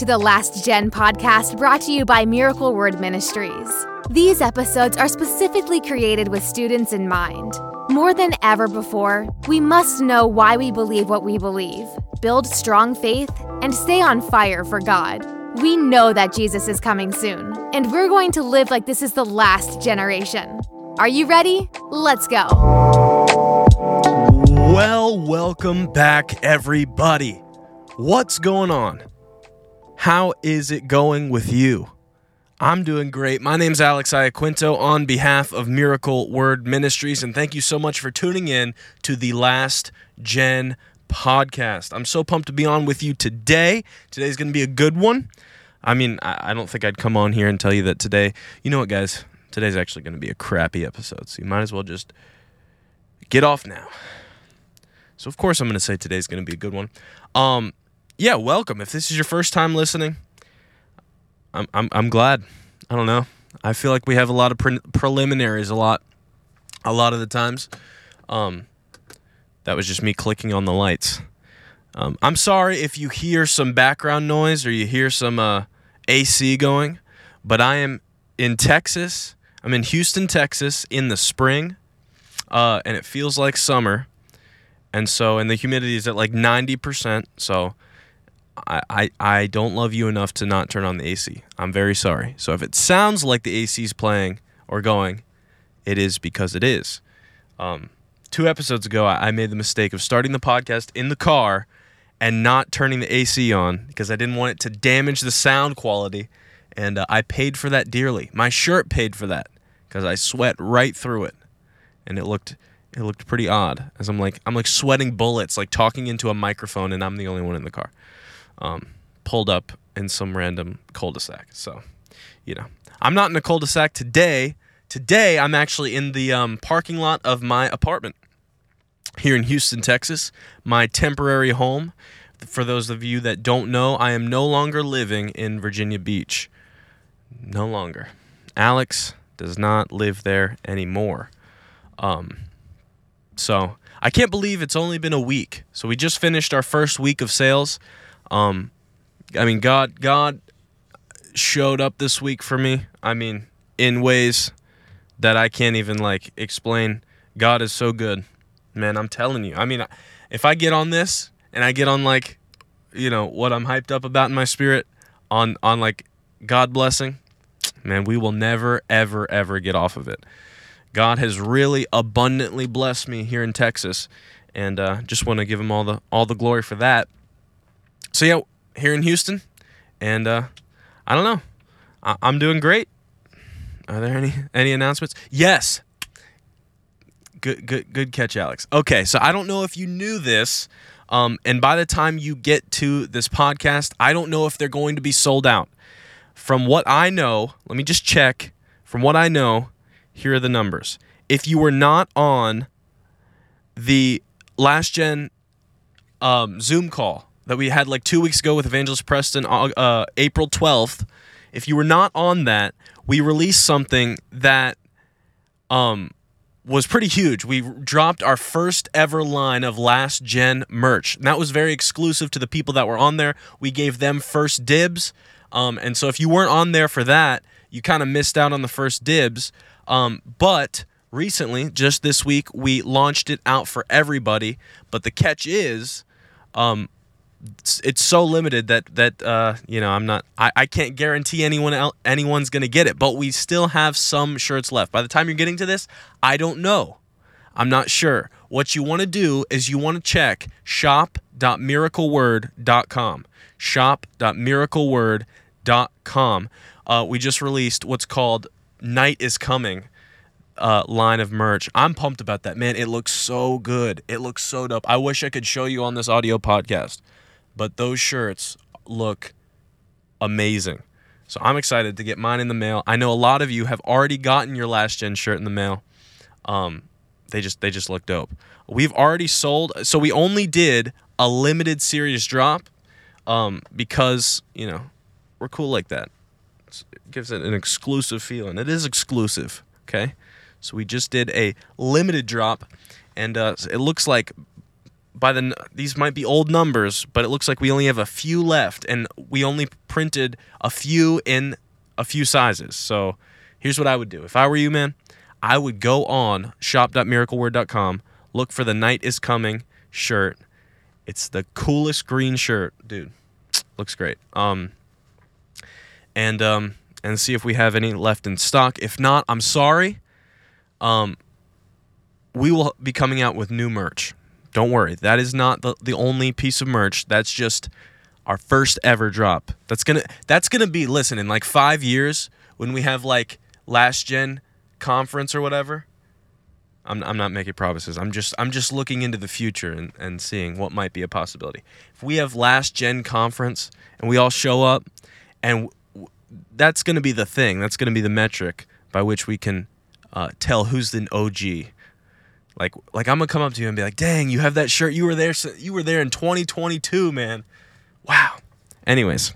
to the Last Gen podcast brought to you by Miracle Word Ministries. These episodes are specifically created with students in mind. More than ever before, we must know why we believe what we believe, build strong faith, and stay on fire for God. We know that Jesus is coming soon, and we're going to live like this is the last generation. Are you ready? Let's go. Well, welcome back, everybody. What's going on? How is it going with you? I'm doing great. My name's Alex Iaquinto on behalf of Miracle Word Ministries, and thank you so much for tuning in to the Last Gen podcast. I'm so pumped to be on with you today. Today's going to be a good one. I mean, I don't think I'd come on here and tell you that today, you know what, guys? Today's actually going to be a crappy episode, so you might as well just get off now. So, of course, I'm going to say today's going to be a good one. Um, yeah, welcome. If this is your first time listening, I'm I'm I'm glad. I don't know. I feel like we have a lot of pre- preliminaries a lot a lot of the times. Um that was just me clicking on the lights. Um, I'm sorry if you hear some background noise or you hear some uh, AC going, but I am in Texas. I'm in Houston, Texas in the spring, uh, and it feels like summer. And so, and the humidity is at like 90%. So, I, I, I don't love you enough to not turn on the AC. I'm very sorry. So if it sounds like the AC is playing or going, it is because it is. Um, two episodes ago, I, I made the mistake of starting the podcast in the car and not turning the AC on because I didn't want it to damage the sound quality. And uh, I paid for that dearly. My shirt paid for that because I sweat right through it. And it looked it looked pretty odd as I'm like I'm like sweating bullets like talking into a microphone and I'm the only one in the car um, pulled up in some random cul-de-sac. So, you know, I'm not in a cul-de-sac today. Today, I'm actually in the um, parking lot of my apartment here in Houston, Texas, my temporary home. For those of you that don't know, I am no longer living in Virginia Beach. No longer. Alex does not live there anymore. Um, so I can't believe it's only been a week. So we just finished our first week of sales. Um, I mean, God, God showed up this week for me. I mean, in ways that I can't even like explain. God is so good, man. I'm telling you. I mean, if I get on this and I get on like, you know, what I'm hyped up about in my spirit, on on like God blessing, man, we will never, ever, ever get off of it. God has really abundantly blessed me here in Texas, and uh, just want to give him all the all the glory for that so yeah, here in Houston, and uh, I don't know. I- I'm doing great. Are there any any announcements? Yes. Good good good catch, Alex. Okay, so I don't know if you knew this. Um, and by the time you get to this podcast, I don't know if they're going to be sold out. From what I know, let me just check. From what I know, here are the numbers. If you were not on the last gen um, Zoom call that we had like two weeks ago with Evangelist Preston, uh, April 12th. If you were not on that, we released something that um, was pretty huge. We dropped our first ever line of last gen merch. And that was very exclusive to the people that were on there. We gave them first dibs. Um, and so if you weren't on there for that, you kind of missed out on the first dibs. Um, but recently, just this week, we launched it out for everybody. But the catch is, um, it's, so limited that that uh, you know I'm not I, I can't guarantee anyone else, anyone's gonna get it, but we still have some shirts left. By the time you're getting to this, I don't know. I'm not sure. What you want to do is you want to check shop.miracleword.com. Shop.miracleword.com. Uh, we just released what's called Night is Coming uh, line of merch. I'm pumped about that, man. It looks so good. It looks so dope. I wish I could show you on this audio podcast but those shirts look amazing. So I'm excited to get mine in the mail. I know a lot of you have already gotten your last gen shirt in the mail. Um, they just they just look dope. We've already sold. So we only did a limited series drop um, because you know we're cool like that. It gives it an exclusive feeling. It is exclusive. Okay, so we just did a limited drop, and uh, it looks like by the these might be old numbers, but it looks like we only have a few left, and we only printed a few in a few sizes. So here's what I would do if I were you, man. I would go on shop.miracleword.com, look for the Night is Coming shirt. It's the coolest green shirt, dude. Looks great. Um, and um, and see if we have any left in stock. If not, I'm sorry. Um, we will be coming out with new merch. Don't worry. That is not the, the only piece of merch. That's just our first ever drop. That's gonna that's gonna be listen in like five years when we have like last gen conference or whatever. I'm, I'm not making promises. I'm just I'm just looking into the future and, and seeing what might be a possibility. If we have last gen conference and we all show up, and w- that's to be the thing. That's to be the metric by which we can uh, tell who's the OG. Like like I'm gonna come up to you and be like, "Dang, you have that shirt. You were there. You were there in 2022, man. Wow." Anyways,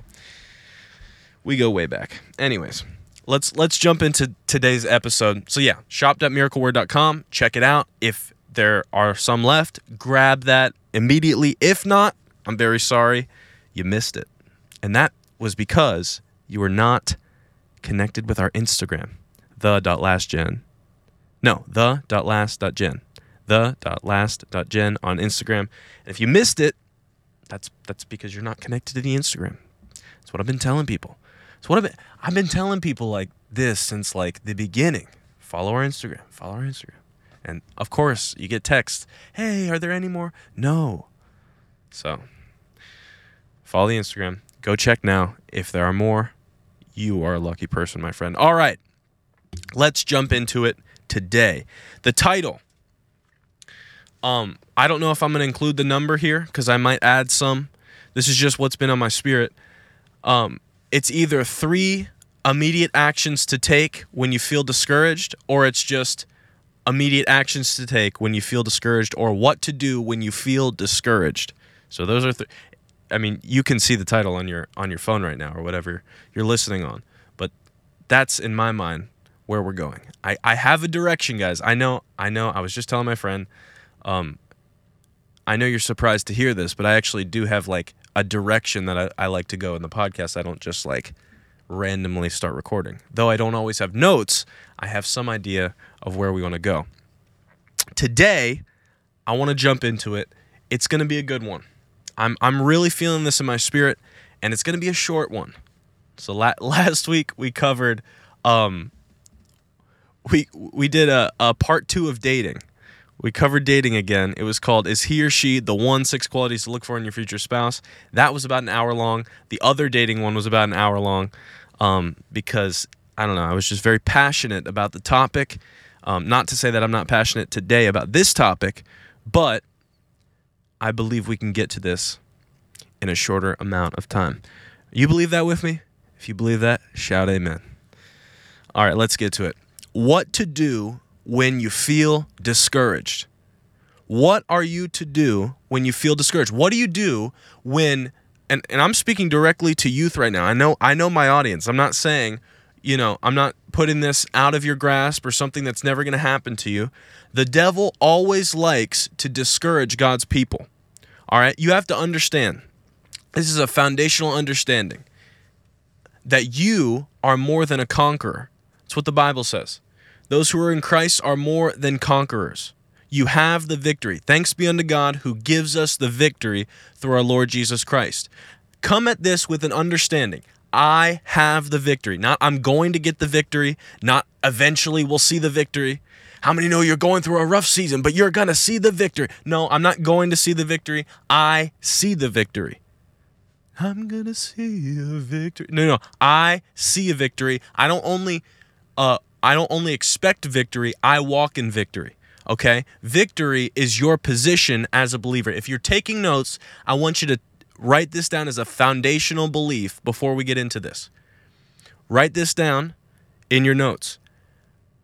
we go way back. Anyways let's let's jump into today's episode. So yeah, shop.miracleword.com. Check it out. If there are some left, grab that immediately. If not, I'm very sorry you missed it. And that was because you were not connected with our Instagram, the.lastgen. No, the.last.gen. The.last.gen on Instagram. And if you missed it, that's that's because you're not connected to the Instagram. That's what I've been telling people. So what I've been, I've been telling people like this since like the beginning. Follow our Instagram. Follow our Instagram. And of course, you get texts. Hey, are there any more? No. So follow the Instagram. Go check now. If there are more, you are a lucky person, my friend. All right. Let's jump into it today. The title. Um, I don't know if I'm going to include the number here because I might add some. This is just what's been on my spirit. Um, it's either three immediate actions to take when you feel discouraged, or it's just immediate actions to take when you feel discouraged, or what to do when you feel discouraged. So those are, th- I mean, you can see the title on your on your phone right now or whatever you're listening on, but that's in my mind where we're going. I I have a direction, guys. I know I know. I was just telling my friend, um, I know you're surprised to hear this, but I actually do have like a direction that I, I like to go in the podcast. I don't just like randomly start recording. Though I don't always have notes, I have some idea of where we want to go. Today, I want to jump into it. It's going to be a good one. I'm I'm really feeling this in my spirit, and it's going to be a short one. So la- last week we covered, um, we we did a, a part two of dating we covered dating again. It was called Is He or She the One Six Qualities to Look For in Your Future Spouse? That was about an hour long. The other dating one was about an hour long um, because, I don't know, I was just very passionate about the topic. Um, not to say that I'm not passionate today about this topic, but I believe we can get to this in a shorter amount of time. You believe that with me? If you believe that, shout amen. All right, let's get to it. What to do when you feel discouraged? What are you to do when you feel discouraged? What do you do when and, and I'm speaking directly to youth right now. I know I know my audience. I'm not saying, you know, I'm not putting this out of your grasp or something that's never going to happen to you. The devil always likes to discourage God's people. All right? You have to understand. This is a foundational understanding that you are more than a conqueror. That's what the Bible says. Those who are in Christ are more than conquerors. You have the victory. Thanks be unto God who gives us the victory through our Lord Jesus Christ. Come at this with an understanding. I have the victory. Not I'm going to get the victory, not eventually we'll see the victory. How many know you're going through a rough season, but you're going to see the victory? No, I'm not going to see the victory. I see the victory. I'm going to see a victory. No, no, I see a victory. I don't only uh, I don't only expect victory, I walk in victory. Okay? Victory is your position as a believer. If you're taking notes, I want you to write this down as a foundational belief before we get into this. Write this down in your notes.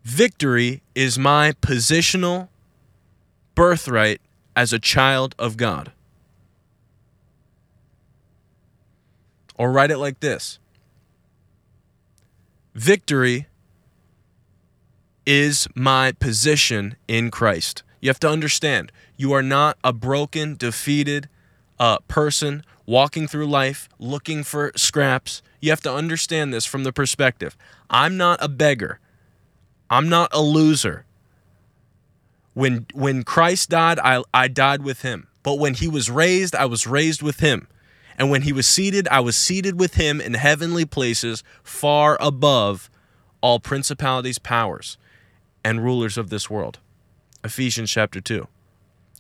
Victory is my positional birthright as a child of God. Or write it like this Victory is my position in Christ. You have to understand you are not a broken, defeated uh, person walking through life looking for scraps. You have to understand this from the perspective I'm not a beggar, I'm not a loser. When, when Christ died, I, I died with him. But when he was raised, I was raised with him. And when he was seated, I was seated with him in heavenly places, far above all principalities, powers, and rulers of this world. Ephesians chapter 2.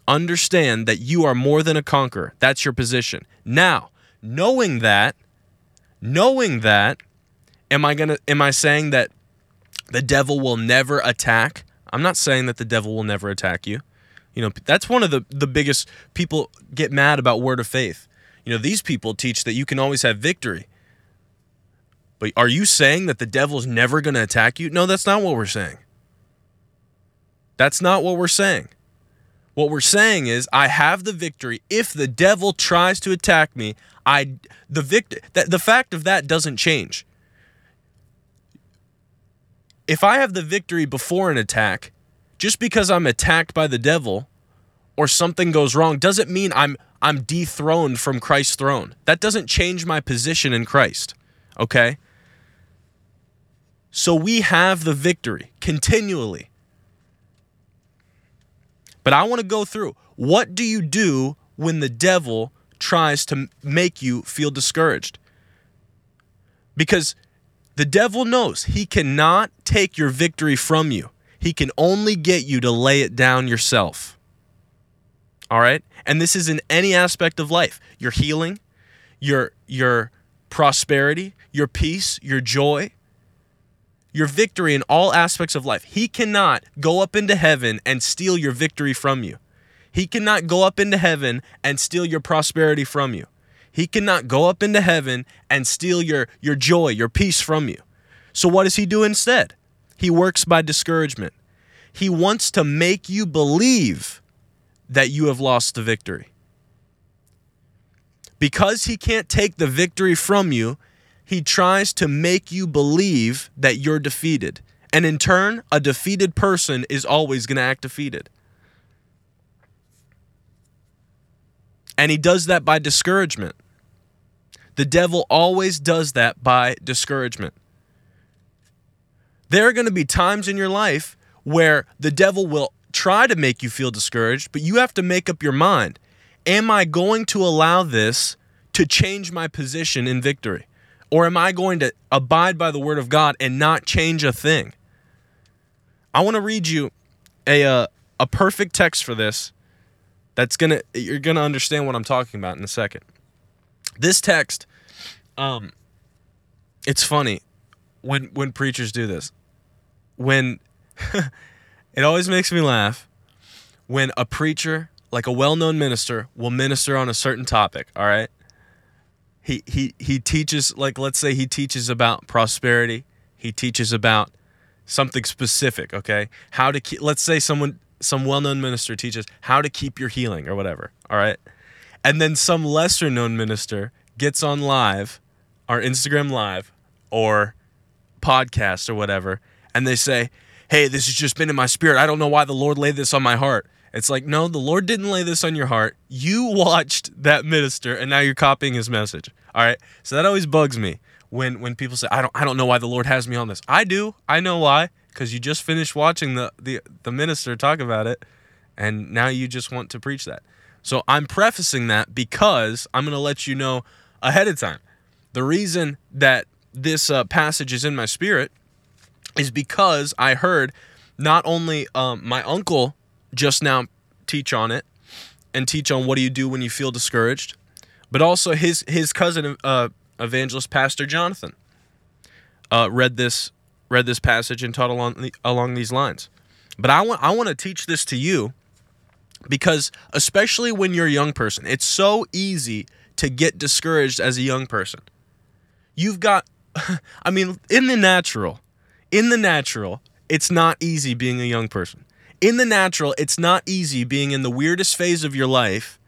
Understand that you are more than a conqueror. That's your position. Now, knowing that, knowing that, am I going to am I saying that the devil will never attack? I'm not saying that the devil will never attack you. You know, that's one of the the biggest people get mad about word of faith. You know, these people teach that you can always have victory. But are you saying that the devil's never going to attack you? No, that's not what we're saying. That's not what we're saying. What we're saying is I have the victory. If the devil tries to attack me, I the victor that the fact of that doesn't change. If I have the victory before an attack, just because I'm attacked by the devil or something goes wrong doesn't mean I'm I'm dethroned from Christ's throne. That doesn't change my position in Christ. Okay? So we have the victory continually. But I want to go through what do you do when the devil tries to make you feel discouraged? Because the devil knows he cannot take your victory from you. He can only get you to lay it down yourself. All right? And this is in any aspect of life. Your healing, your your prosperity, your peace, your joy, your victory in all aspects of life. He cannot go up into heaven and steal your victory from you. He cannot go up into heaven and steal your prosperity from you. He cannot go up into heaven and steal your, your joy, your peace from you. So, what does he do instead? He works by discouragement. He wants to make you believe that you have lost the victory. Because he can't take the victory from you, he tries to make you believe that you're defeated. And in turn, a defeated person is always going to act defeated. And he does that by discouragement. The devil always does that by discouragement. There are going to be times in your life where the devil will try to make you feel discouraged, but you have to make up your mind. Am I going to allow this to change my position in victory? Or am I going to abide by the word of God and not change a thing? I want to read you a uh, a perfect text for this. That's to you're to understand what I'm talking about in a second. This text um it's funny when when preachers do this. When it always makes me laugh when a preacher, like a well-known minister, will minister on a certain topic, all right? He he he teaches like let's say he teaches about prosperity. He teaches about something specific okay? How to keep let's say someone some well-known minister teaches how to keep your healing or whatever all right? And then some lesser known minister gets on live our instagram live or podcast or whatever and they say hey this has just been in my spirit. I don't know why the lord laid this on my heart it's like, no, the Lord didn't lay this on your heart. You watched that minister and now you're copying his message. All right. So that always bugs me when when people say, I don't I don't know why the Lord has me on this. I do. I know why. Because you just finished watching the, the the minister talk about it and now you just want to preach that. So I'm prefacing that because I'm gonna let you know ahead of time. The reason that this uh, passage is in my spirit is because I heard not only um, my uncle just now teach on it and teach on what do you do when you feel discouraged, but also his his cousin uh, evangelist Pastor Jonathan uh, read this read this passage and taught along the, along these lines. But I want I want to teach this to you because especially when you're a young person, it's so easy to get discouraged as a young person. You've got I mean in the natural, in the natural, it's not easy being a young person in the natural, it's not easy being in the weirdest phase of your life,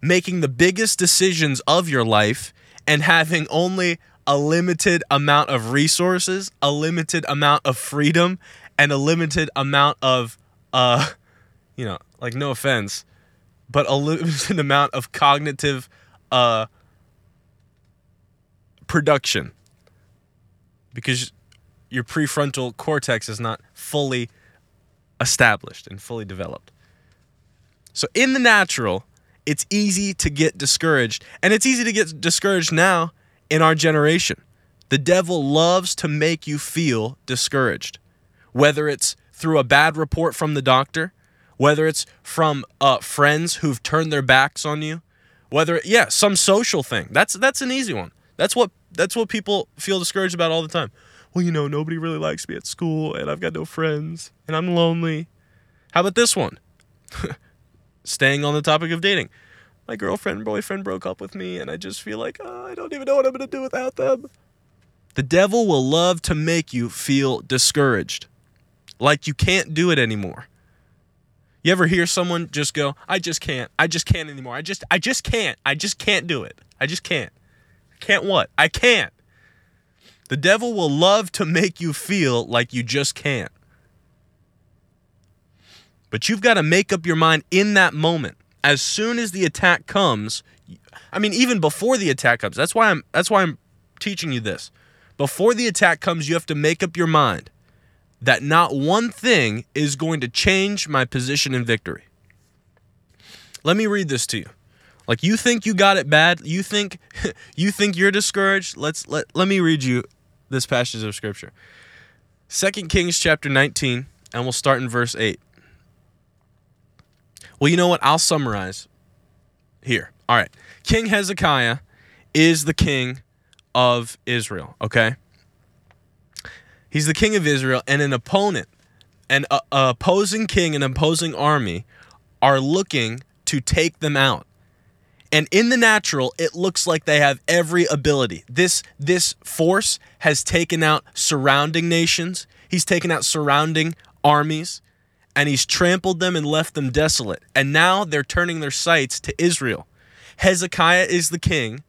making the biggest decisions of your life, and having only a limited amount of resources, a limited amount of freedom, and a limited amount of uh, you know, like no offense, but a limited amount of cognitive uh, production. Because your prefrontal cortex is not fully established and fully developed. So, in the natural, it's easy to get discouraged, and it's easy to get discouraged now in our generation. The devil loves to make you feel discouraged, whether it's through a bad report from the doctor, whether it's from uh, friends who've turned their backs on you, whether yeah, some social thing. That's that's an easy one. That's what that's what people feel discouraged about all the time. Well, you know, nobody really likes me at school, and I've got no friends, and I'm lonely. How about this one? Staying on the topic of dating. My girlfriend, and boyfriend broke up with me, and I just feel like oh, I don't even know what I'm going to do without them. The devil will love to make you feel discouraged, like you can't do it anymore. You ever hear someone just go, "I just can't. I just can't anymore. I just I just can't. I just can't do it. I just can't." Can't what? I can't. The devil will love to make you feel like you just can't. But you've got to make up your mind in that moment. As soon as the attack comes, I mean even before the attack comes. That's why I'm that's why I'm teaching you this. Before the attack comes, you have to make up your mind that not one thing is going to change my position in victory. Let me read this to you. Like you think you got it bad, you think you think you're discouraged. Let's let let me read you this passage of scripture. Second Kings chapter 19, and we'll start in verse 8. Well, you know what? I'll summarize here. All right. King Hezekiah is the king of Israel, okay? He's the king of Israel, and an opponent, an opposing king, an opposing army are looking to take them out. And in the natural, it looks like they have every ability. This this force has taken out surrounding nations. He's taken out surrounding armies and he's trampled them and left them desolate. And now they're turning their sights to Israel. Hezekiah is the king,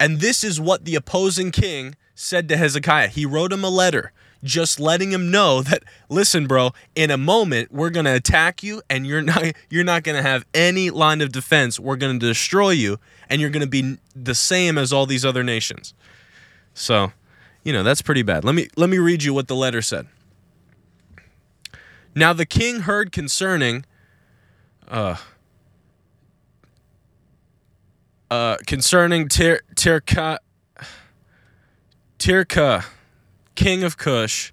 and this is what the opposing king said to Hezekiah. He wrote him a letter just letting him know that listen bro in a moment we're going to attack you and you're not you're not going to have any line of defense. We're going to destroy you and you're going to be the same as all these other nations. So you know that's pretty bad. Let me let me read you what the letter said. Now the king heard concerning uh uh concerning Tir Tirka Tirka king of Cush,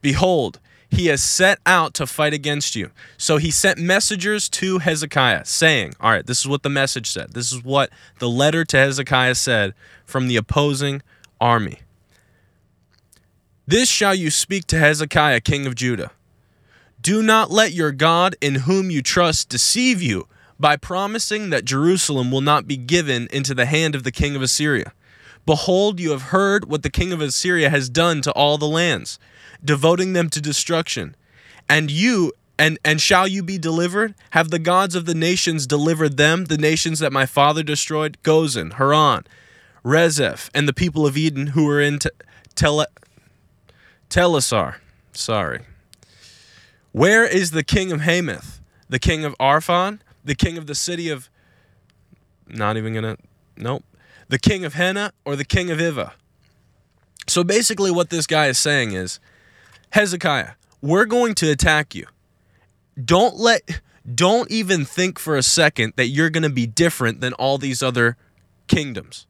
behold, he has set out to fight against you. So he sent messengers to Hezekiah, saying, All right, this is what the message said. This is what the letter to Hezekiah said from the opposing army. This shall you speak to Hezekiah, king of Judah. Do not let your God, in whom you trust, deceive you by promising that Jerusalem will not be given into the hand of the king of Assyria. Behold, you have heard what the king of Assyria has done to all the lands, devoting them to destruction. And you and and shall you be delivered? Have the gods of the nations delivered them, the nations that my father destroyed? Gozan, Haran, Rezeph, and the people of Eden who were in Tel Telassar. Sorry. Where is the king of Hamath? The king of Arpad? The king of the city of not even gonna nope the king of Hena or the king of Ivvah. So basically, what this guy is saying is Hezekiah, we're going to attack you. Don't let, don't even think for a second that you're going to be different than all these other kingdoms.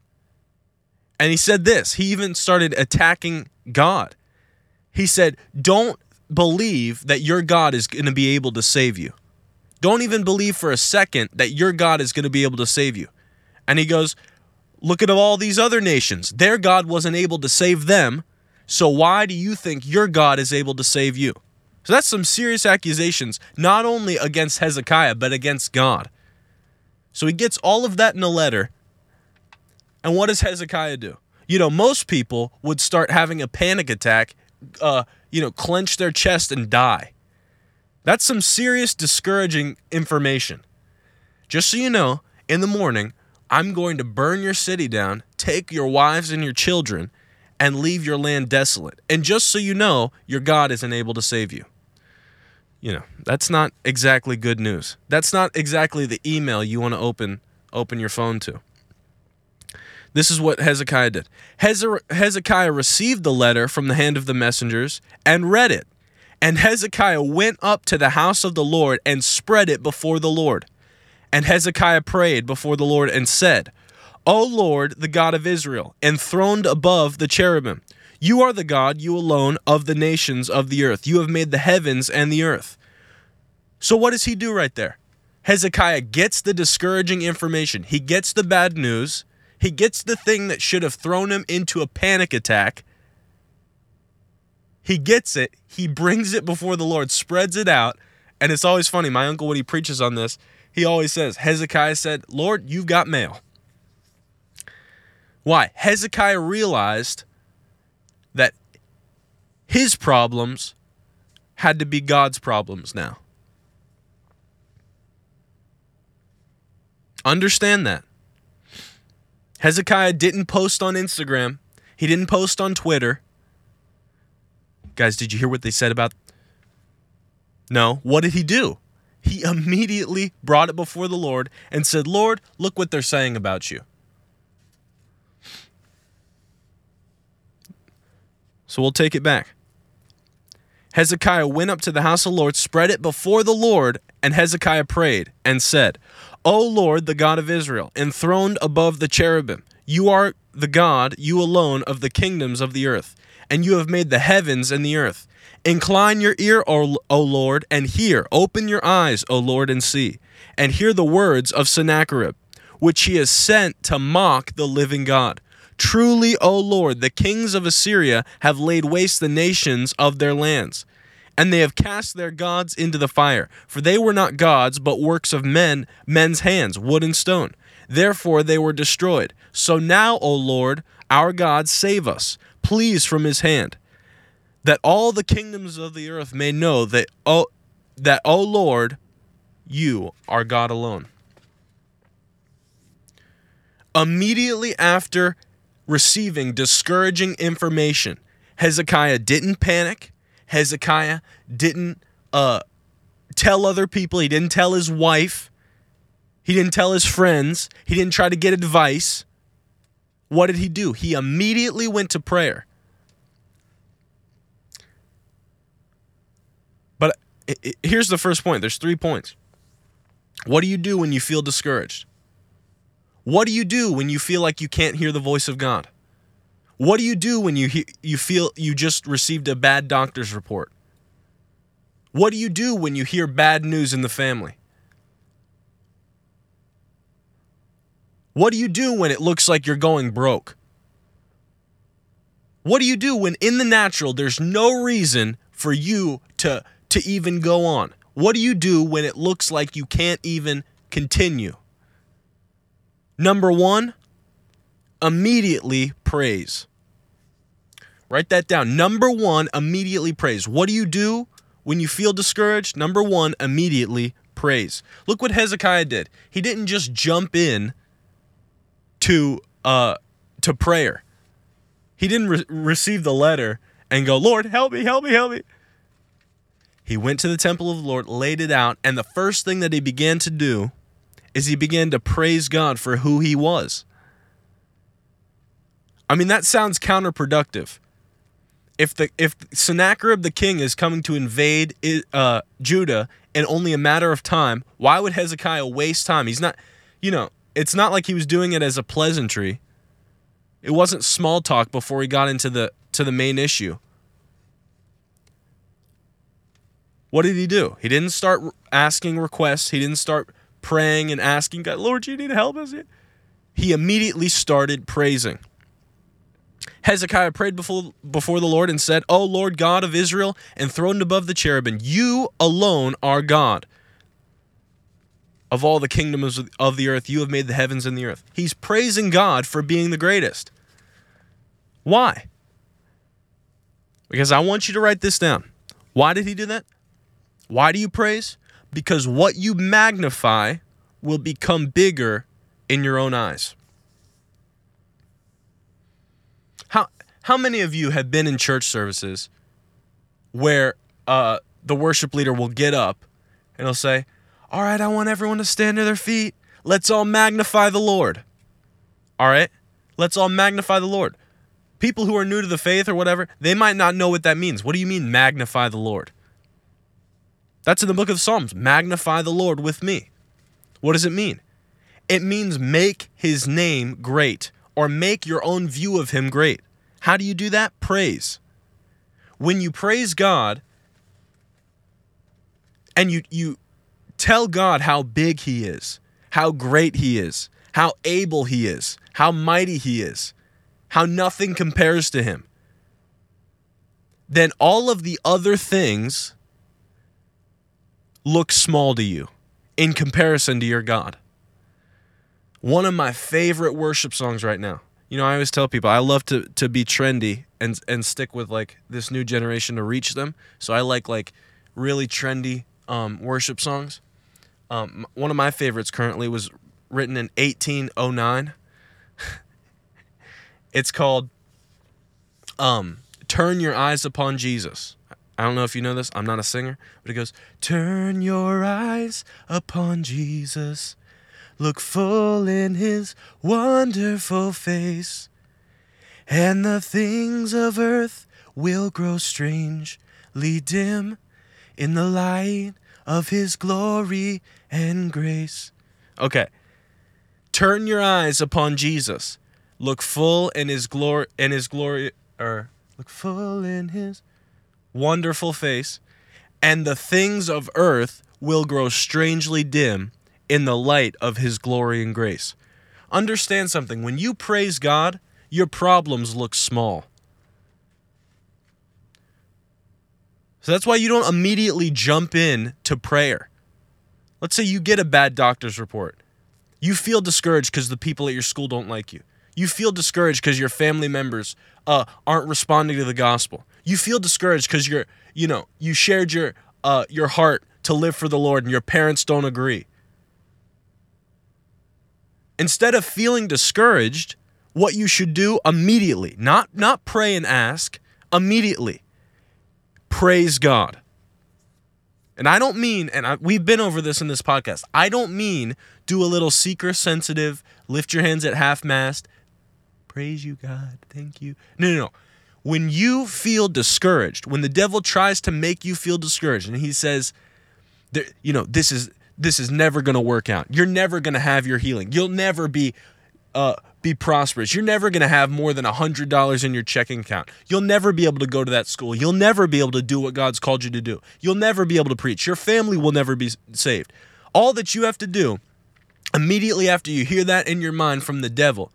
And he said this, he even started attacking God. He said, Don't believe that your God is going to be able to save you. Don't even believe for a second that your God is going to be able to save you. And he goes, Look at all these other nations. Their God wasn't able to save them. So why do you think your God is able to save you? So that's some serious accusations, not only against Hezekiah, but against God. So he gets all of that in a letter. And what does Hezekiah do? You know, most people would start having a panic attack, uh, you know, clench their chest and die. That's some serious discouraging information. Just so you know, in the morning, I'm going to burn your city down, take your wives and your children, and leave your land desolate. And just so you know, your God isn't able to save you. you know, that's not exactly good news. That's not exactly the email you want to open open your phone to. This is what Hezekiah did. Hezekiah received the letter from the hand of the messengers and read it. And Hezekiah went up to the house of the Lord and spread it before the Lord. And Hezekiah prayed before the Lord and said, O Lord, the God of Israel, enthroned above the cherubim, you are the God, you alone, of the nations of the earth. You have made the heavens and the earth. So, what does he do right there? Hezekiah gets the discouraging information, he gets the bad news, he gets the thing that should have thrown him into a panic attack. He gets it, he brings it before the Lord, spreads it out, and it's always funny. My uncle, when he preaches on this, he always says, Hezekiah said, Lord, you've got mail. Why? Hezekiah realized that his problems had to be God's problems now. Understand that. Hezekiah didn't post on Instagram, he didn't post on Twitter. Guys, did you hear what they said about? No. What did he do? He immediately brought it before the Lord and said, Lord, look what they're saying about you. So we'll take it back. Hezekiah went up to the house of the Lord, spread it before the Lord, and Hezekiah prayed and said, O Lord, the God of Israel, enthroned above the cherubim, you are the God, you alone, of the kingdoms of the earth, and you have made the heavens and the earth. Incline your ear, o, o Lord, and hear. Open your eyes, O Lord, and see, and hear the words of Sennacherib, which he has sent to mock the living God. Truly, O Lord, the kings of Assyria have laid waste the nations of their lands, and they have cast their gods into the fire. For they were not gods, but works of men, men's hands, wood and stone. Therefore they were destroyed. So now, O Lord, our God, save us, please, from his hand, that all the kingdoms of the earth may know that, O, that, O Lord, you are God alone. Immediately after receiving discouraging information. Hezekiah didn't panic. Hezekiah didn't uh, tell other people. He didn't tell his wife. He didn't tell his friends. He didn't try to get advice. What did he do? He immediately went to prayer. But here's the first point there's three points. What do you do when you feel discouraged? What do you do when you feel like you can't hear the voice of God? What do you do when you he- you feel you just received a bad doctor's report? What do you do when you hear bad news in the family? What do you do when it looks like you're going broke? What do you do when in the natural there's no reason for you to to even go on? What do you do when it looks like you can't even continue? Number one, immediately praise. Write that down. Number one, immediately praise. What do you do when you feel discouraged? Number one, immediately praise. Look what Hezekiah did. He didn't just jump in to uh to prayer. He didn't re- receive the letter and go, "Lord, help me, help me, help me." He went to the temple of the Lord, laid it out, and the first thing that he began to do is he began to praise God for who he was. I mean, that sounds counterproductive. If the if Sennacherib the king is coming to invade uh, Judah in only a matter of time, why would Hezekiah waste time? He's not, you know, it's not like he was doing it as a pleasantry. It wasn't small talk before he got into the to the main issue. What did he do? He didn't start asking requests. He didn't start praying and asking God, Lord, you need help us. He immediately started praising. Hezekiah prayed before, before the Lord and said, O Lord God of Israel, enthroned above the cherubim, you alone are God. Of all the kingdoms of the earth, you have made the heavens and the earth. He's praising God for being the greatest. Why? Because I want you to write this down. Why did he do that? Why do you praise? because what you magnify will become bigger in your own eyes. How how many of you have been in church services where uh, the worship leader will get up and he'll say, All right, I want everyone to stand to their feet. Let's all magnify the Lord. All right? Let's all magnify the Lord. People who are new to the faith or whatever, they might not know what that means. What do you mean, magnify the Lord? That's in the book of Psalms. Magnify the Lord with me. What does it mean? It means make his name great or make your own view of him great. How do you do that? Praise. When you praise God and you you tell God how big he is, how great he is, how able he is, how mighty he is, how nothing compares to him, then all of the other things look small to you in comparison to your God. One of my favorite worship songs right now. You know, I always tell people I love to to be trendy and and stick with like this new generation to reach them. So I like like really trendy um, worship songs. Um, one of my favorites currently was written in 1809. it's called um, "Turn Your Eyes Upon Jesus." I don't know if you know this. I'm not a singer, but it goes, "Turn your eyes upon Jesus." Look full in his wonderful face, and the things of earth will grow strangely dim in the light of his glory and grace. Okay. Turn your eyes upon Jesus. Look full in his glory in his glory or look full in his wonderful face, and the things of earth will grow strangely dim in the light of his glory and grace. Understand something when you praise God, your problems look small. So that's why you don't immediately jump in to prayer. Let's say you get a bad doctor's report. You feel discouraged because the people at your school don't like you. You feel discouraged because your family members uh, aren't responding to the gospel. You feel discouraged because you're, you know, you shared your uh, your heart to live for the Lord and your parents don't agree. Instead of feeling discouraged, what you should do immediately, not not pray and ask, immediately praise God. And I don't mean, and I, we've been over this in this podcast, I don't mean do a little seeker sensitive, lift your hands at half mast, praise you, God, thank you. No, no, no. When you feel discouraged, when the devil tries to make you feel discouraged, and he says, you know, this is this is never going to work out. You're never going to have your healing. You'll never be uh, be prosperous. You're never going to have more than $100 in your checking account. You'll never be able to go to that school. You'll never be able to do what God's called you to do. You'll never be able to preach. Your family will never be saved. All that you have to do immediately after you hear that in your mind from the devil,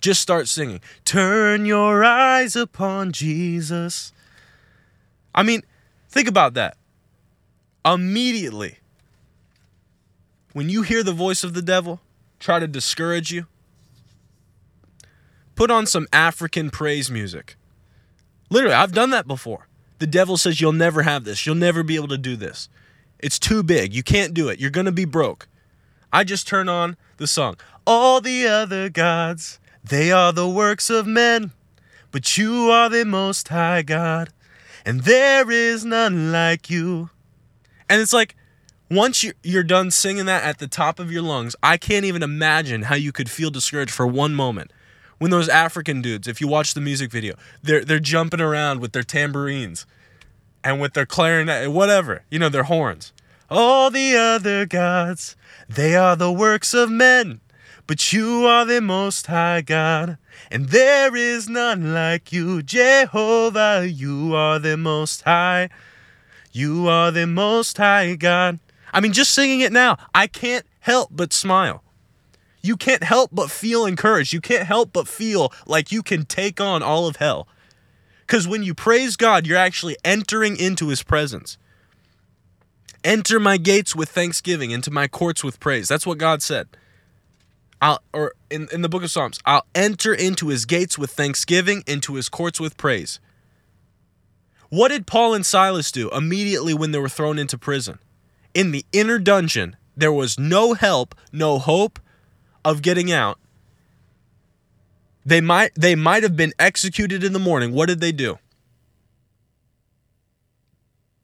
just start singing, Turn your eyes upon Jesus. I mean, think about that. Immediately, when you hear the voice of the devil try to discourage you, put on some African praise music. Literally, I've done that before. The devil says, You'll never have this. You'll never be able to do this. It's too big. You can't do it. You're going to be broke. I just turn on the song. All the other gods, they are the works of men, but you are the most high God, and there is none like you. And it's like, once you're done singing that at the top of your lungs, I can't even imagine how you could feel discouraged for one moment. When those African dudes, if you watch the music video, they're they're jumping around with their tambourines and with their clarinet, whatever, you know, their horns. All the other gods, they are the works of men, but you are the most high God, and there is none like you, Jehovah. You are the most high. You are the most high God. I mean, just singing it now, I can't help but smile. You can't help but feel encouraged. You can't help but feel like you can take on all of hell. Because when you praise God, you're actually entering into his presence. Enter my gates with thanksgiving, into my courts with praise. That's what God said. I'll or in, in the book of Psalms, I'll enter into his gates with thanksgiving, into his courts with praise. What did Paul and Silas do immediately when they were thrown into prison? in the inner dungeon, there was no help, no hope of getting out. They might they might have been executed in the morning. What did they do?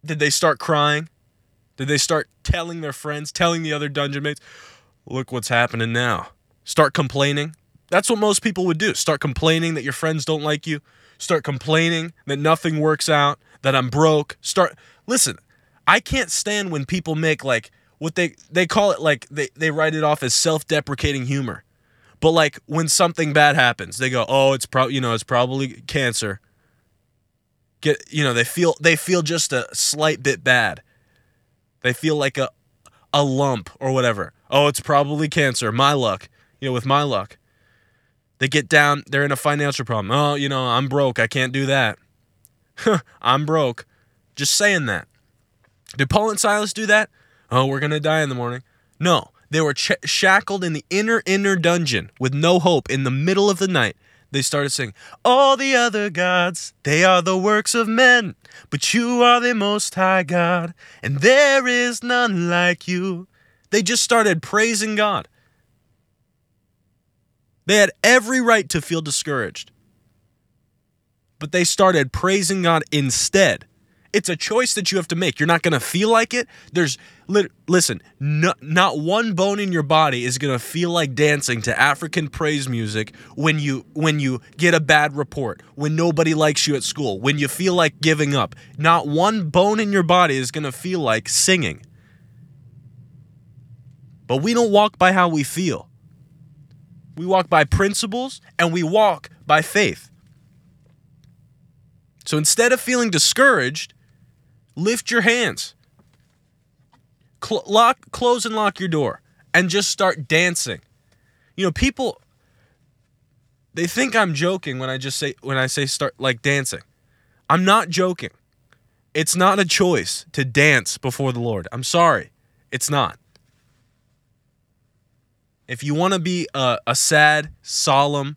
did they start crying? Did they start telling their friends, telling the other dungeon mates, look what's happening now? Start complaining? That's what most people would do. Start complaining that your friends don't like you. Start complaining that nothing works out, that I'm broke. Start listen, I can't stand when people make like what they they call it like they, they write it off as self-deprecating humor. But like when something bad happens, they go, "Oh, it's probably you know, it's probably cancer." Get you know, they feel they feel just a slight bit bad. They feel like a a lump or whatever. Oh, it's probably cancer. My luck. You know, with my luck. They get down, they're in a financial problem. Oh, you know, I'm broke. I can't do that. I'm broke. Just saying that. Did Paul and Silas do that? Oh, we're going to die in the morning. No, they were ch- shackled in the inner, inner dungeon with no hope in the middle of the night. They started singing, All the other gods, they are the works of men, but you are the most high God, and there is none like you. They just started praising God. They had every right to feel discouraged. But they started praising God instead. It's a choice that you have to make. You're not going to feel like it. There's listen, no, not one bone in your body is going to feel like dancing to African praise music when you when you get a bad report, when nobody likes you at school, when you feel like giving up. Not one bone in your body is going to feel like singing. But we don't walk by how we feel. We walk by principles and we walk by faith. So instead of feeling discouraged, lift your hands. Cl- lock, close and lock your door and just start dancing. You know, people they think I'm joking when I just say when I say start like dancing. I'm not joking. It's not a choice to dance before the Lord. I'm sorry. It's not. If you want to be a, a sad, solemn,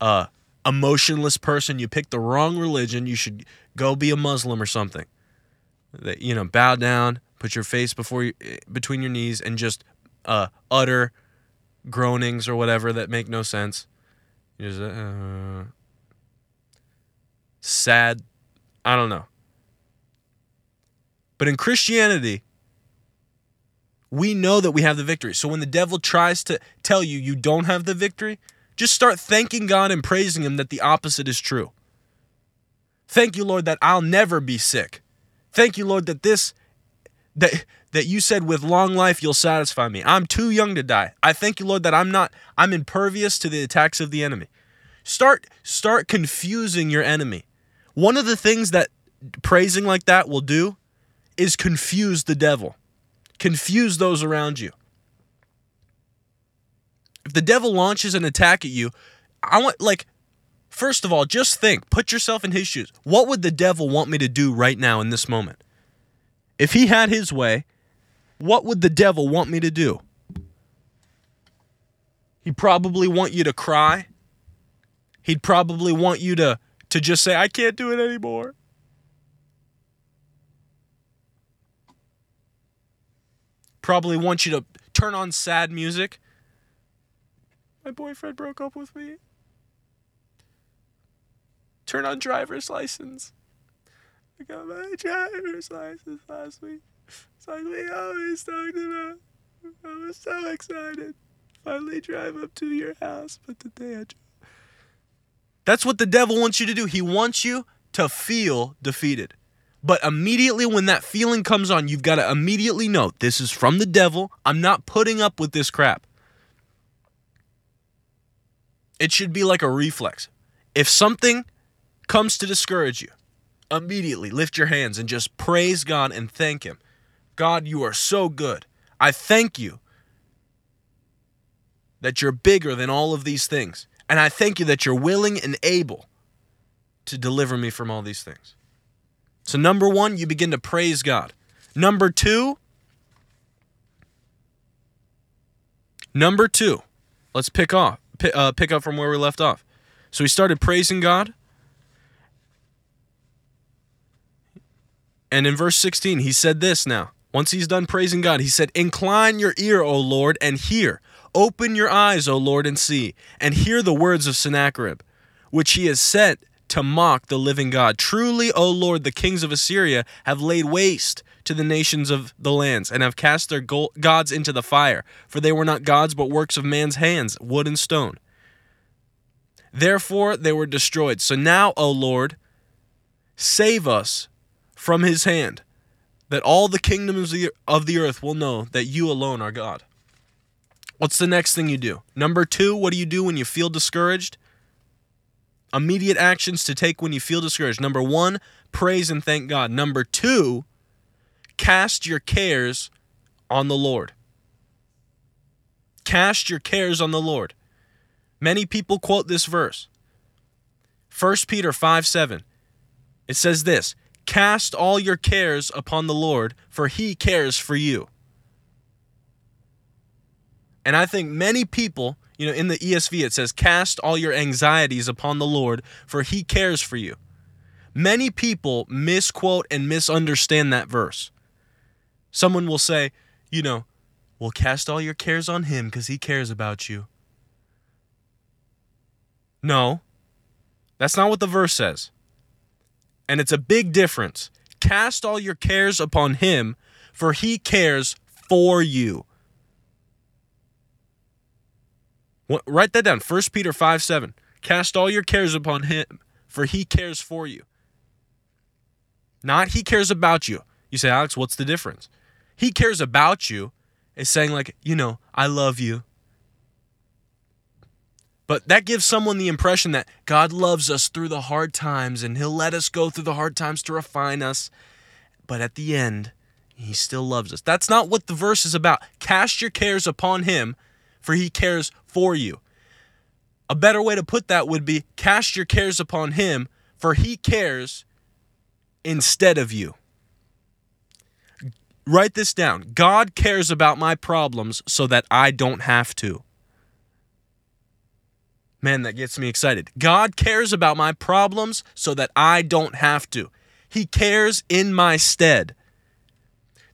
uh, emotionless person, you pick the wrong religion. You should go be a Muslim or something. That you know, bow down, put your face before you, eh, between your knees, and just uh, utter groanings or whatever that make no sense. Just, uh, sad. I don't know. But in Christianity, we know that we have the victory. So when the devil tries to tell you you don't have the victory, just start thanking God and praising Him that the opposite is true. Thank you, Lord, that I'll never be sick. Thank you, Lord, that this that that you said with long life you'll satisfy me. I'm too young to die. I thank you, Lord, that I'm not I'm impervious to the attacks of the enemy. Start start confusing your enemy. One of the things that praising like that will do is confuse the devil confuse those around you. If the devil launches an attack at you, I want, like, first of all, just think, put yourself in his shoes. What would the devil want me to do right now in this moment? If he had his way, what would the devil want me to do? He'd probably want you to cry. He'd probably want you to to just say I can't do it anymore. Probably want you to turn on sad music. My boyfriend broke up with me. Turn on driver's license. I got my driver's license last week. It's like we always talked about. I was so excited. Finally drive up to your house, but today I. That's what the devil wants you to do. He wants you to feel defeated. But immediately when that feeling comes on, you've got to immediately know this is from the devil. I'm not putting up with this crap. It should be like a reflex. If something comes to discourage you, immediately lift your hands and just praise God and thank Him. God, you are so good. I thank you that you're bigger than all of these things. And I thank you that you're willing and able to deliver me from all these things. So, number one, you begin to praise God. Number two, number two, let's pick off, pick, uh, pick up from where we left off. So he started praising God. And in verse 16, he said this now. Once he's done praising God, he said, Incline your ear, O Lord, and hear. Open your eyes, O Lord, and see, and hear the words of Sennacherib, which he has sent to mock the living God. Truly, O Lord, the kings of Assyria have laid waste to the nations of the lands and have cast their gods into the fire, for they were not gods but works of man's hands, wood and stone. Therefore they were destroyed. So now, O Lord, save us from his hand, that all the kingdoms of the earth will know that you alone are God. What's the next thing you do? Number two, what do you do when you feel discouraged? Immediate actions to take when you feel discouraged. Number one, praise and thank God. Number two, cast your cares on the Lord. Cast your cares on the Lord. Many people quote this verse. 1 Peter 5 7. It says this Cast all your cares upon the Lord, for he cares for you. And I think many people, you know, in the ESV it says, Cast all your anxieties upon the Lord, for he cares for you. Many people misquote and misunderstand that verse. Someone will say, you know, well, cast all your cares on him because he cares about you. No, that's not what the verse says. And it's a big difference. Cast all your cares upon him, for he cares for you. Write that down. 1 Peter 5 7. Cast all your cares upon him, for he cares for you. Not he cares about you. You say, Alex, what's the difference? He cares about you is saying, like, you know, I love you. But that gives someone the impression that God loves us through the hard times and He'll let us go through the hard times to refine us. But at the end, He still loves us. That's not what the verse is about. Cast your cares upon Him, for He cares for you. A better way to put that would be cast your cares upon Him, for He cares instead of you. Write this down God cares about my problems so that I don't have to. Man, that gets me excited. God cares about my problems so that I don't have to. He cares in my stead.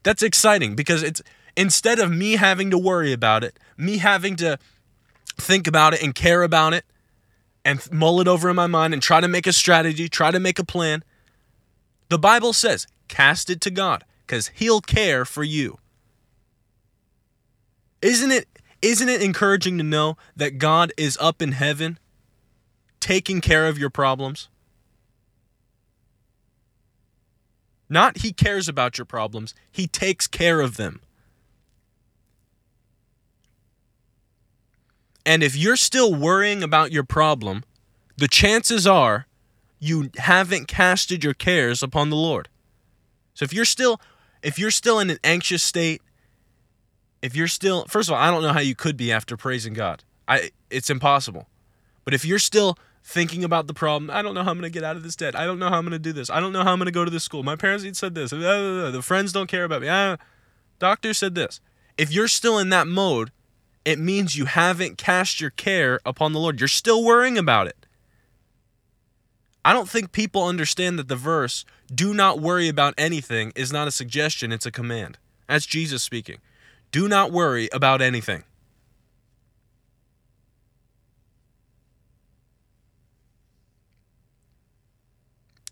That's exciting because it's instead of me having to worry about it, me having to think about it and care about it and mull it over in my mind and try to make a strategy, try to make a plan. The Bible says, cast it to God because He'll care for you. Isn't it isn't it encouraging to know that God is up in heaven taking care of your problems? Not he cares about your problems, he takes care of them. And if you're still worrying about your problem, the chances are you haven't casted your cares upon the Lord. So if you're still if you're still in an anxious state, if you're still first of all, I don't know how you could be after praising God. I it's impossible. But if you're still thinking about the problem, I don't know how I'm going to get out of this debt. I don't know how I'm going to do this. I don't know how I'm going to go to this school. My parents said this. The friends don't care about me. Ah, doctor said this. If you're still in that mode, it means you haven't cast your care upon the Lord. You're still worrying about it. I don't think people understand that the verse, do not worry about anything, is not a suggestion, it's a command. That's Jesus speaking. Do not worry about anything.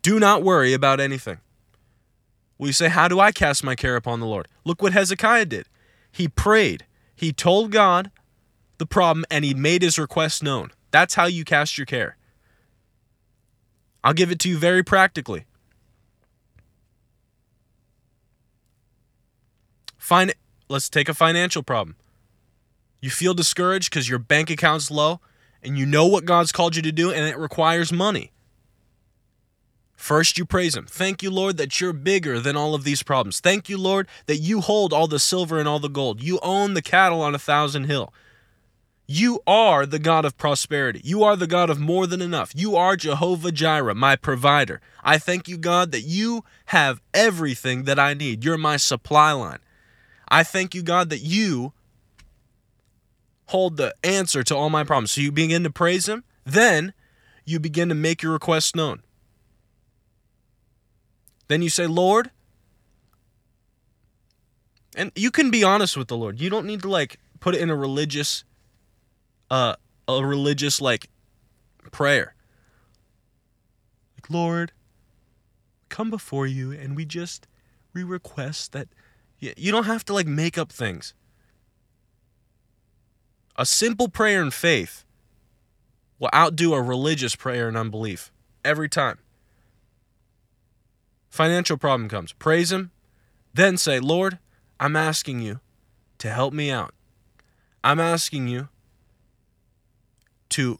Do not worry about anything. Well, you say, How do I cast my care upon the Lord? Look what Hezekiah did. He prayed, he told God the problem, and he made his request known. That's how you cast your care. I'll give it to you very practically. Find let's take a financial problem. You feel discouraged because your bank account's low and you know what God's called you to do and it requires money. First, you praise Him. Thank you, Lord, that you're bigger than all of these problems. Thank you, Lord, that you hold all the silver and all the gold. You own the cattle on a thousand hill. You are the God of prosperity. You are the God of more than enough. You are Jehovah Jireh, my provider. I thank you, God, that you have everything that I need. You're my supply line. I thank you, God, that you hold the answer to all my problems. So you begin to praise Him, then you begin to make your requests known. Then you say, Lord, and you can be honest with the Lord. You don't need to like put it in a religious, uh, a religious like prayer. Like, Lord, come before you and we just we request that you don't have to like make up things. A simple prayer in faith will outdo a religious prayer in unbelief every time. Financial problem comes. Praise him, then say, "Lord, I'm asking you to help me out. I'm asking you to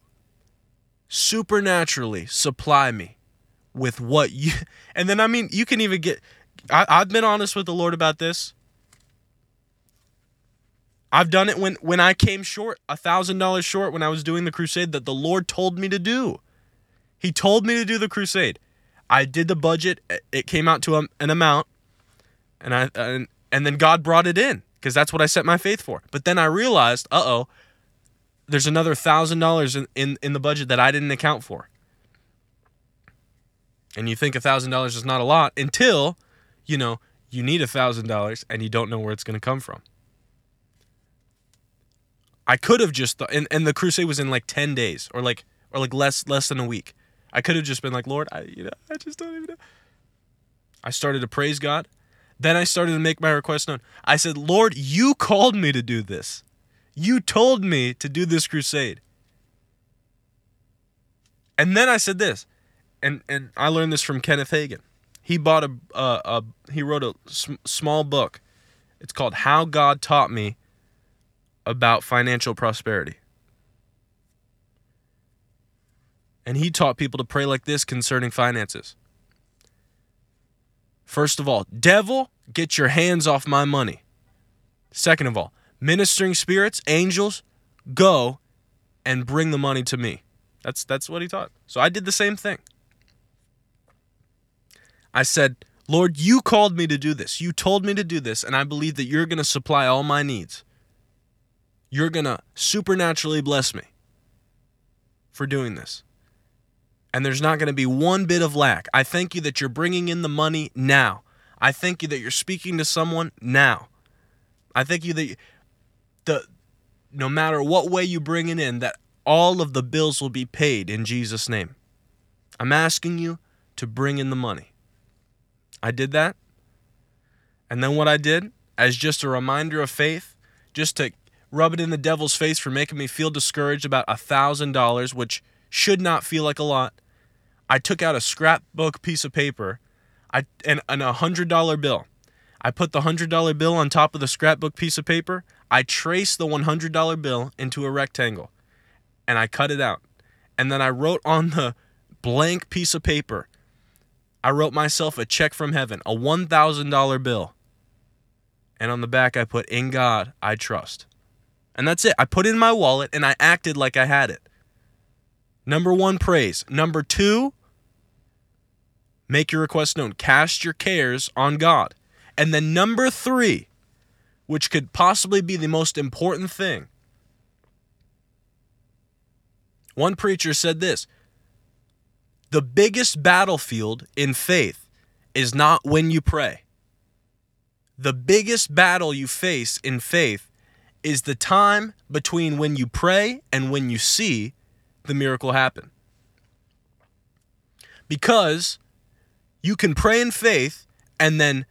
supernaturally supply me with what you and then i mean you can even get I, i've been honest with the lord about this i've done it when when i came short a thousand dollars short when i was doing the crusade that the lord told me to do he told me to do the crusade i did the budget it came out to an amount and i and, and then god brought it in because that's what i set my faith for but then i realized uh-oh there's another thousand dollars in, in the budget that I didn't account for. And you think a thousand dollars is not a lot until, you know, you need a thousand dollars and you don't know where it's going to come from. I could have just th- and, and the crusade was in like ten days or like or like less less than a week. I could have just been like, Lord, I you know I just don't even know. I started to praise God. Then I started to make my request known. I said, Lord, you called me to do this. You told me to do this crusade. And then I said this, and and I learned this from Kenneth Hagin. He bought a, a, he wrote a sm- small book. It's called How God Taught Me About Financial Prosperity. And he taught people to pray like this concerning finances. First of all, devil, get your hands off my money. Second of all, ministering spirits, angels, go and bring the money to me. That's that's what he taught. So I did the same thing. I said, "Lord, you called me to do this. You told me to do this, and I believe that you're going to supply all my needs. You're going to supernaturally bless me for doing this." And there's not going to be one bit of lack. I thank you that you're bringing in the money now. I thank you that you're speaking to someone now. I thank you that you, the no matter what way you bring it in, that all of the bills will be paid in Jesus' name. I'm asking you to bring in the money. I did that. And then what I did, as just a reminder of faith, just to rub it in the devil's face for making me feel discouraged about a thousand dollars, which should not feel like a lot, I took out a scrapbook piece of paper I, and, and a hundred dollar bill. I put the hundred dollar bill on top of the scrapbook piece of paper. I traced the $100 bill into a rectangle and I cut it out. And then I wrote on the blank piece of paper, I wrote myself a check from heaven, a $1,000 bill. And on the back, I put, In God, I trust. And that's it. I put it in my wallet and I acted like I had it. Number one, praise. Number two, make your request known. Cast your cares on God. And then number three, which could possibly be the most important thing. One preacher said this The biggest battlefield in faith is not when you pray. The biggest battle you face in faith is the time between when you pray and when you see the miracle happen. Because you can pray in faith and then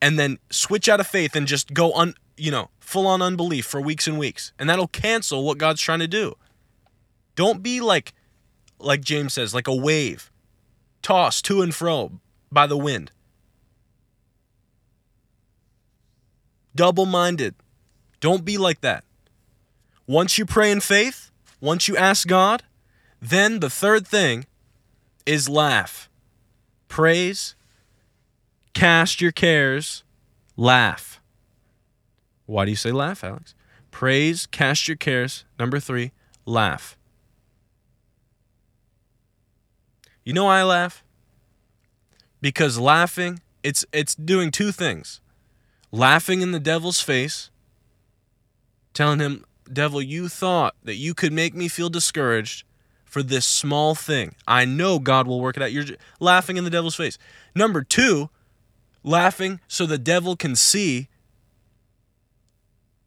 and then switch out of faith and just go on, you know, full on unbelief for weeks and weeks. And that'll cancel what God's trying to do. Don't be like like James says, like a wave tossed to and fro by the wind. Double-minded. Don't be like that. Once you pray in faith, once you ask God, then the third thing is laugh. Praise Cast your cares, laugh. Why do you say laugh, Alex? Praise, cast your cares. Number three, laugh. You know I laugh? Because laughing, it's it's doing two things. Laughing in the devil's face, telling him, Devil, you thought that you could make me feel discouraged for this small thing. I know God will work it out. You're laughing in the devil's face. Number two, laughing so the devil can see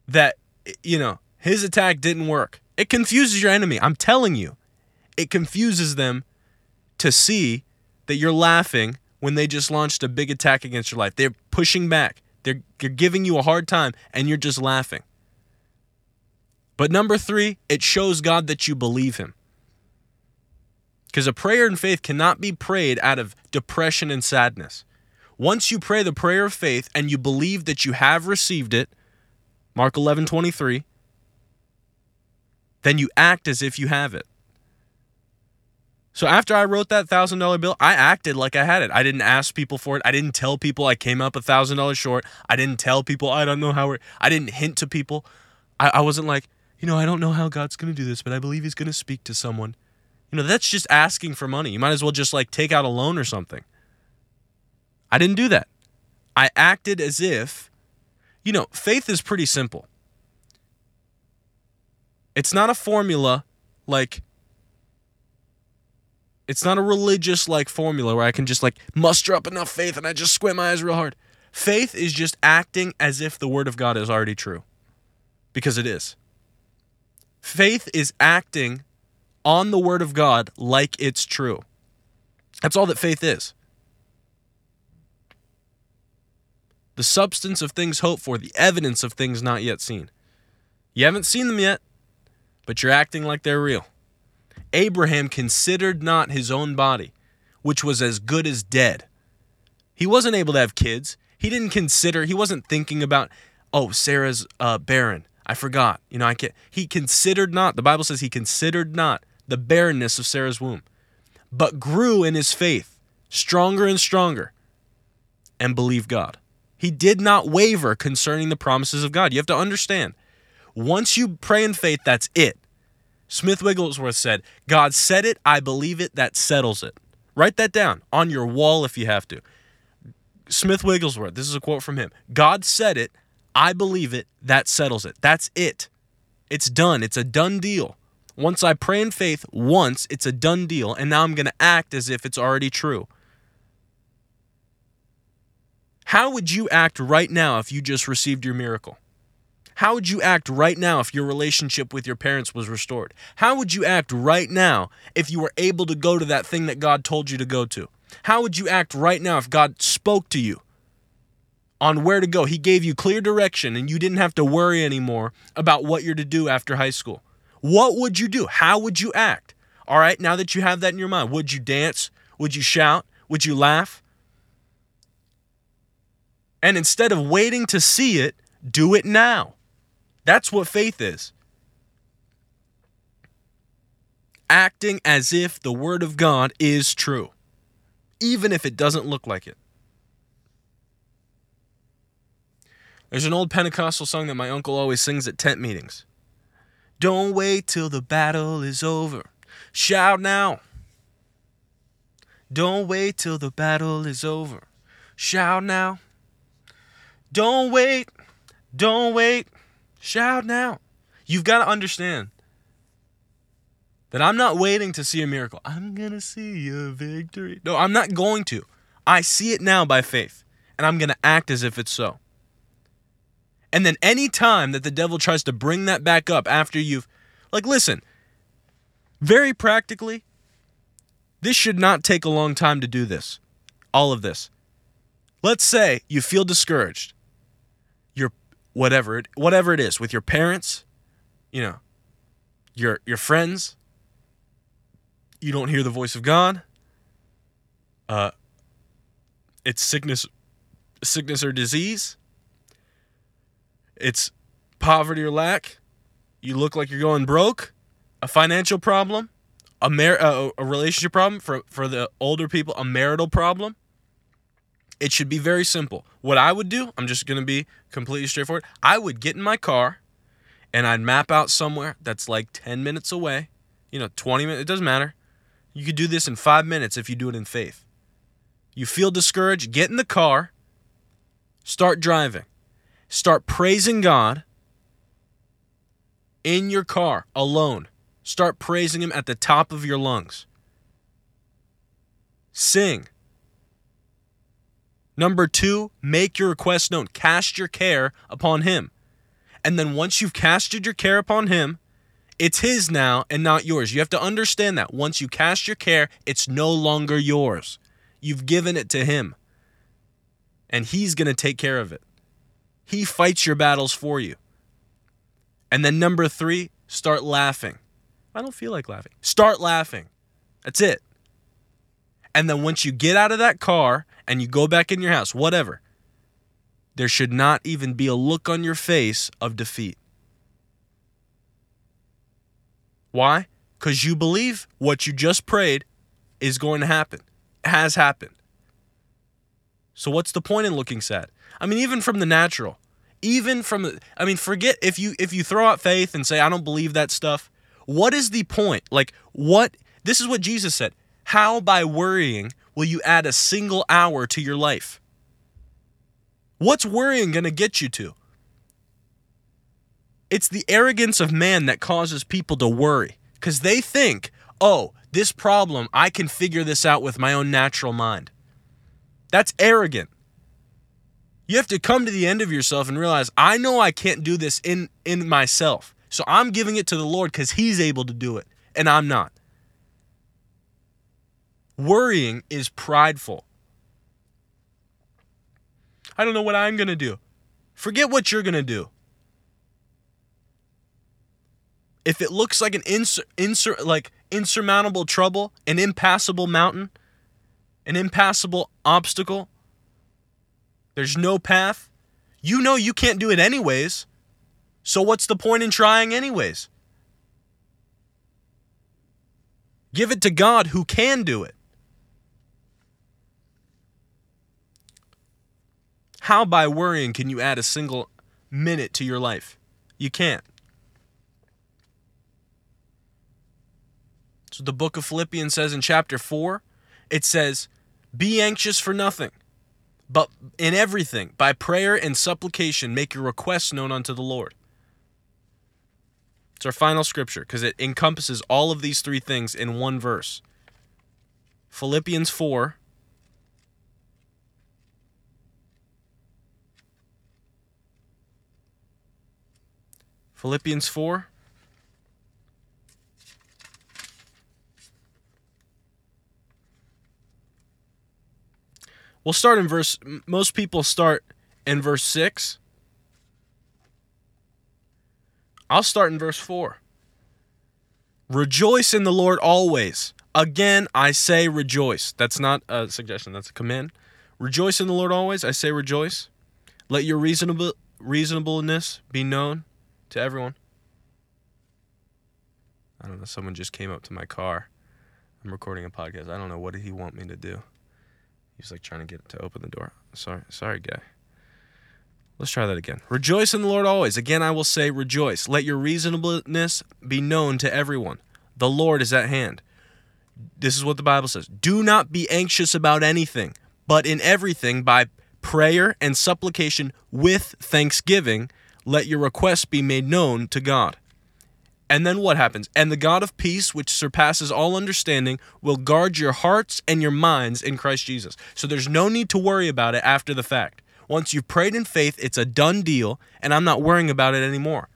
that, you know, his attack didn't work. It confuses your enemy. I'm telling you, it confuses them to see that you're laughing when they just launched a big attack against your life. They're pushing back. They're, they're giving you a hard time and you're just laughing. But number three, it shows God that you believe Him. Because a prayer in faith cannot be prayed out of depression and sadness. Once you pray the prayer of faith and you believe that you have received it, Mark 11 23, then you act as if you have it. So after I wrote that thousand dollar bill, I acted like I had it. I didn't ask people for it. I didn't tell people I came up a thousand dollars short. I didn't tell people I don't know how. I didn't hint to people. I, I wasn't like, you know, I don't know how God's going to do this, but I believe He's going to speak to someone. You know, that's just asking for money. You might as well just like take out a loan or something. I didn't do that. I acted as if, you know, faith is pretty simple. It's not a formula like it's not a religious like formula where I can just like muster up enough faith and I just squint my eyes real hard. Faith is just acting as if the word of God is already true. Because it is. Faith is acting on the word of God like it's true. That's all that faith is. The substance of things hoped for, the evidence of things not yet seen. You haven't seen them yet, but you're acting like they're real. Abraham considered not his own body, which was as good as dead. He wasn't able to have kids. He didn't consider, he wasn't thinking about, oh, Sarah's uh, barren. I forgot. You know, I can't. He considered not, the Bible says he considered not the barrenness of Sarah's womb, but grew in his faith, stronger and stronger, and believed God. He did not waver concerning the promises of God. You have to understand, once you pray in faith, that's it. Smith Wigglesworth said, God said it, I believe it, that settles it. Write that down on your wall if you have to. Smith Wigglesworth, this is a quote from him God said it, I believe it, that settles it. That's it. It's done. It's a done deal. Once I pray in faith once, it's a done deal, and now I'm going to act as if it's already true. How would you act right now if you just received your miracle? How would you act right now if your relationship with your parents was restored? How would you act right now if you were able to go to that thing that God told you to go to? How would you act right now if God spoke to you on where to go? He gave you clear direction and you didn't have to worry anymore about what you're to do after high school. What would you do? How would you act? All right, now that you have that in your mind, would you dance? Would you shout? Would you laugh? And instead of waiting to see it, do it now. That's what faith is. Acting as if the Word of God is true, even if it doesn't look like it. There's an old Pentecostal song that my uncle always sings at tent meetings. Don't wait till the battle is over. Shout now. Don't wait till the battle is over. Shout now. Don't wait. Don't wait. Shout now. You've got to understand that I'm not waiting to see a miracle. I'm going to see a victory. No, I'm not going to. I see it now by faith, and I'm going to act as if it's so. And then any time that the devil tries to bring that back up after you've like listen, very practically, this should not take a long time to do this. All of this. Let's say you feel discouraged whatever it whatever it is with your parents, you know, your your friends. You don't hear the voice of God. Uh, it's sickness, sickness or disease. It's poverty or lack. You look like you're going broke. A financial problem, a mar- uh, a relationship problem for for the older people, a marital problem. It should be very simple. What I would do, I'm just going to be completely straightforward. I would get in my car and I'd map out somewhere that's like 10 minutes away, you know, 20 minutes, it doesn't matter. You could do this in five minutes if you do it in faith. You feel discouraged, get in the car, start driving, start praising God in your car alone. Start praising Him at the top of your lungs. Sing Number two, make your request known. Cast your care upon him. And then once you've casted your care upon him, It's his now and not yours. You have to understand that. Once you cast your care, it's no longer yours. You've given it to him. And he's going to take care of it. He fights your battles for you. And then number three, start laughing. I don't feel like laughing. Start laughing. That's it. And then once you get out of that car and you go back in your house, whatever, there should not even be a look on your face of defeat. Why? Because you believe what you just prayed is going to happen, has happened. So what's the point in looking sad? I mean, even from the natural, even from the, I mean, forget if you if you throw out faith and say I don't believe that stuff. What is the point? Like what? This is what Jesus said. How by worrying will you add a single hour to your life? What's worrying going to get you to? It's the arrogance of man that causes people to worry because they think, oh, this problem, I can figure this out with my own natural mind. That's arrogant. You have to come to the end of yourself and realize, I know I can't do this in, in myself. So I'm giving it to the Lord because He's able to do it, and I'm not. Worrying is prideful. I don't know what I'm going to do. Forget what you're going to do. if it looks like an insur- insur- like insurmountable trouble, an impassable mountain, an impassable obstacle, there's no path, you know you can't do it anyways. So what's the point in trying anyways? Give it to God who can do it. How by worrying can you add a single minute to your life? You can't. So the book of Philippians says in chapter 4, it says, Be anxious for nothing, but in everything, by prayer and supplication, make your requests known unto the Lord. It's our final scripture because it encompasses all of these three things in one verse. Philippians 4. Philippians 4. We'll start in verse, most people start in verse 6. I'll start in verse 4. Rejoice in the Lord always. Again, I say rejoice. That's not a suggestion, that's a command. Rejoice in the Lord always. I say rejoice. Let your reasonable reasonableness be known to everyone. I don't know, someone just came up to my car. I'm recording a podcast. I don't know what did he want me to do. He's like trying to get to open the door. Sorry, sorry, guy. Let's try that again. Rejoice in the Lord always. Again, I will say, rejoice. Let your reasonableness be known to everyone. The Lord is at hand. This is what the Bible says. Do not be anxious about anything, but in everything, by prayer and supplication with thanksgiving, let your requests be made known to God. And then what happens? And the God of peace, which surpasses all understanding, will guard your hearts and your minds in Christ Jesus. So there's no need to worry about it after the fact. Once you've prayed in faith, it's a done deal, and I'm not worrying about it anymore.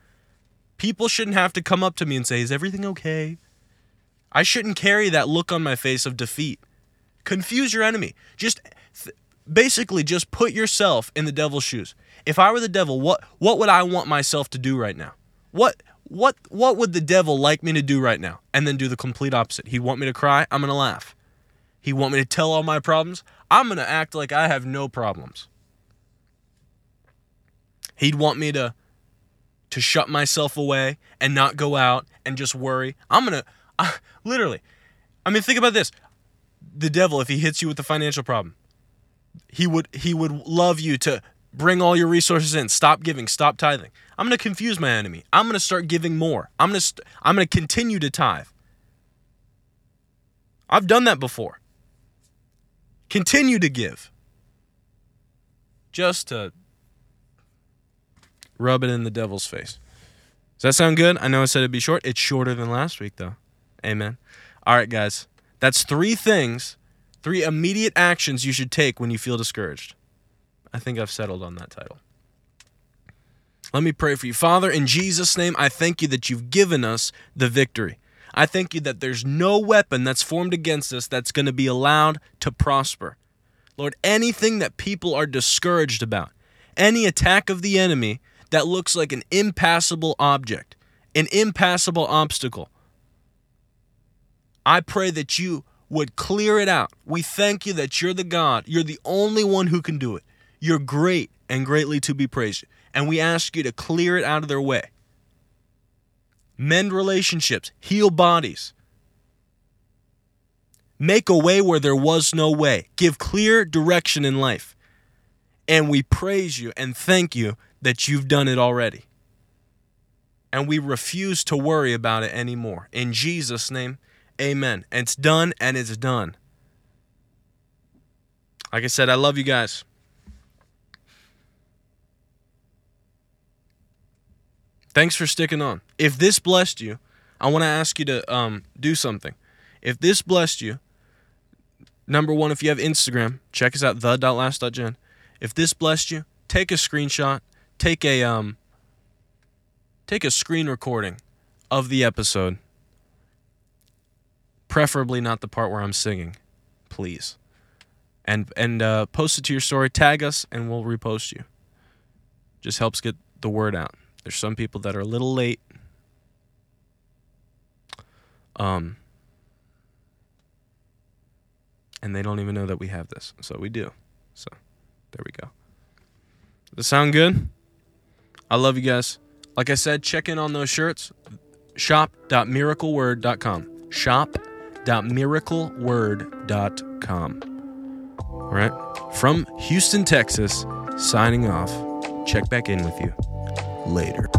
People shouldn't have to come up to me and say, Is everything okay? I shouldn't carry that look on my face of defeat. Confuse your enemy. Just th- basically just put yourself in the devil's shoes. If I were the devil, what what would I want myself to do right now? What what what would the devil like me to do right now? And then do the complete opposite. He'd want me to cry, I'm gonna laugh. He want me to tell all my problems, I'm gonna act like I have no problems. He'd want me to to shut myself away and not go out and just worry. I'm gonna I, literally. I mean, think about this: the devil, if he hits you with a financial problem, he would he would love you to bring all your resources in, stop giving, stop tithing. I'm going to confuse my enemy. I'm going to start giving more. I'm going to st- I'm going to continue to tithe. I've done that before. Continue to give. Just to rub it in the devil's face. Does that sound good? I know I said it'd be short. It's shorter than last week though. Amen. All right, guys. That's three things, three immediate actions you should take when you feel discouraged. I think I've settled on that title. Let me pray for you. Father, in Jesus' name, I thank you that you've given us the victory. I thank you that there's no weapon that's formed against us that's going to be allowed to prosper. Lord, anything that people are discouraged about, any attack of the enemy that looks like an impassable object, an impassable obstacle, I pray that you would clear it out. We thank you that you're the God. You're the only one who can do it. You're great and greatly to be praised. And we ask you to clear it out of their way. Mend relationships, heal bodies. Make a way where there was no way. Give clear direction in life. And we praise you and thank you that you've done it already. And we refuse to worry about it anymore. In Jesus' name, amen. It's done and it's done. Like I said, I love you guys. Thanks for sticking on. If this blessed you, I want to ask you to um, do something. If this blessed you, number one, if you have Instagram, check us out, the.last.gen. If this blessed you, take a screenshot, take a um, take a screen recording of the episode. Preferably not the part where I'm singing, please. And and uh, post it to your story. Tag us, and we'll repost you. Just helps get the word out. There's some people that are a little late. Um, and they don't even know that we have this. So we do. So there we go. Does this sound good? I love you guys. Like I said, check in on those shirts. Shop.miracleword.com. Shop.miracleword.com. All right. From Houston, Texas, signing off. Check back in with you later.